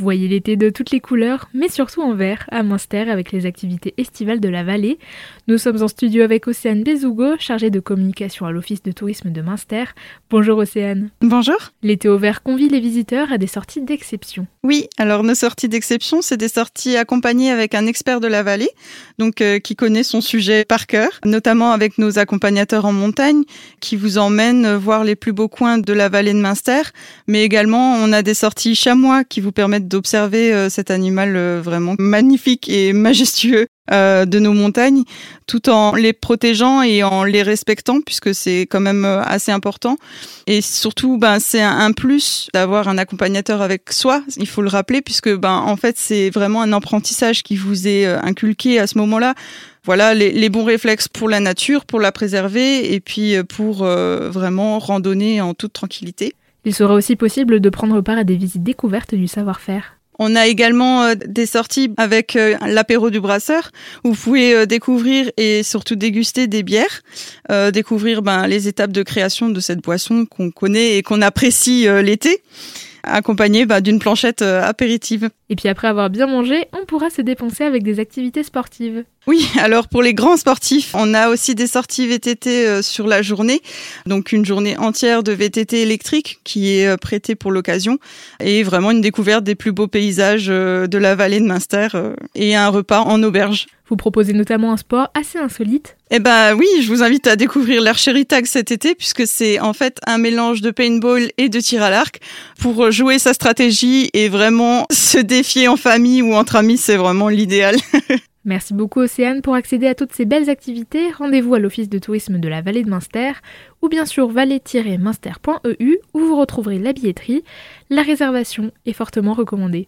Voyez l'été de toutes les couleurs, mais surtout en vert, à Münster avec les activités estivales de la vallée. Nous sommes en studio avec Océane Bezougo, chargée de communication à l'Office de tourisme de Münster. Bonjour Océane. Bonjour. L'été au vert convie les visiteurs à des sorties d'exception. Oui, alors nos sorties d'exception, c'est des sorties accompagnées avec un expert de la vallée, donc euh, qui connaît son sujet par cœur, notamment avec nos accompagnateurs en montagne qui vous emmènent voir les plus beaux coins de la vallée de Münster, mais également on a des sorties chamois qui vous permettent d'observer euh, cet animal euh, vraiment magnifique et majestueux euh, de nos montagnes, tout en les protégeant et en les respectant, puisque c'est quand même assez important. Et surtout, ben, c'est un plus d'avoir un accompagnateur avec soi, il faut le rappeler, puisque ben, en fait, c'est vraiment un apprentissage qui vous est inculqué à ce moment-là. Voilà les, les, bons réflexes pour la nature, pour la préserver, et puis pour vraiment randonner en toute tranquillité. Il sera aussi possible de prendre part à des visites découvertes du savoir-faire. On a également euh, des sorties avec euh, l'apéro du brasseur où vous pouvez euh, découvrir et surtout déguster des bières, découvrir ben, les étapes de création de cette boisson qu'on connaît et qu'on apprécie l'été accompagné bah, d'une planchette euh, apéritive. Et puis après avoir bien mangé, on pourra se dépenser avec des activités sportives. Oui, alors pour les grands sportifs, on a aussi des sorties VTT euh, sur la journée, donc une journée entière de VTT électrique qui est euh, prêtée pour l'occasion et vraiment une découverte des plus beaux paysages de la vallée de Münster et un repas en auberge. Vous proposez notamment un sport assez insolite. Eh ben oui, je vous invite à découvrir l'archery tag cet été puisque c'est en fait un mélange de paintball et de tir à l'arc pour jouer sa stratégie et vraiment se défier en famille ou entre amis, c'est vraiment l'idéal. Merci beaucoup Océane pour accéder à toutes ces belles activités. Rendez-vous à l'Office de tourisme de la vallée de Münster ou bien sur vallée-münster.eu où vous retrouverez la billetterie. La réservation est fortement recommandée.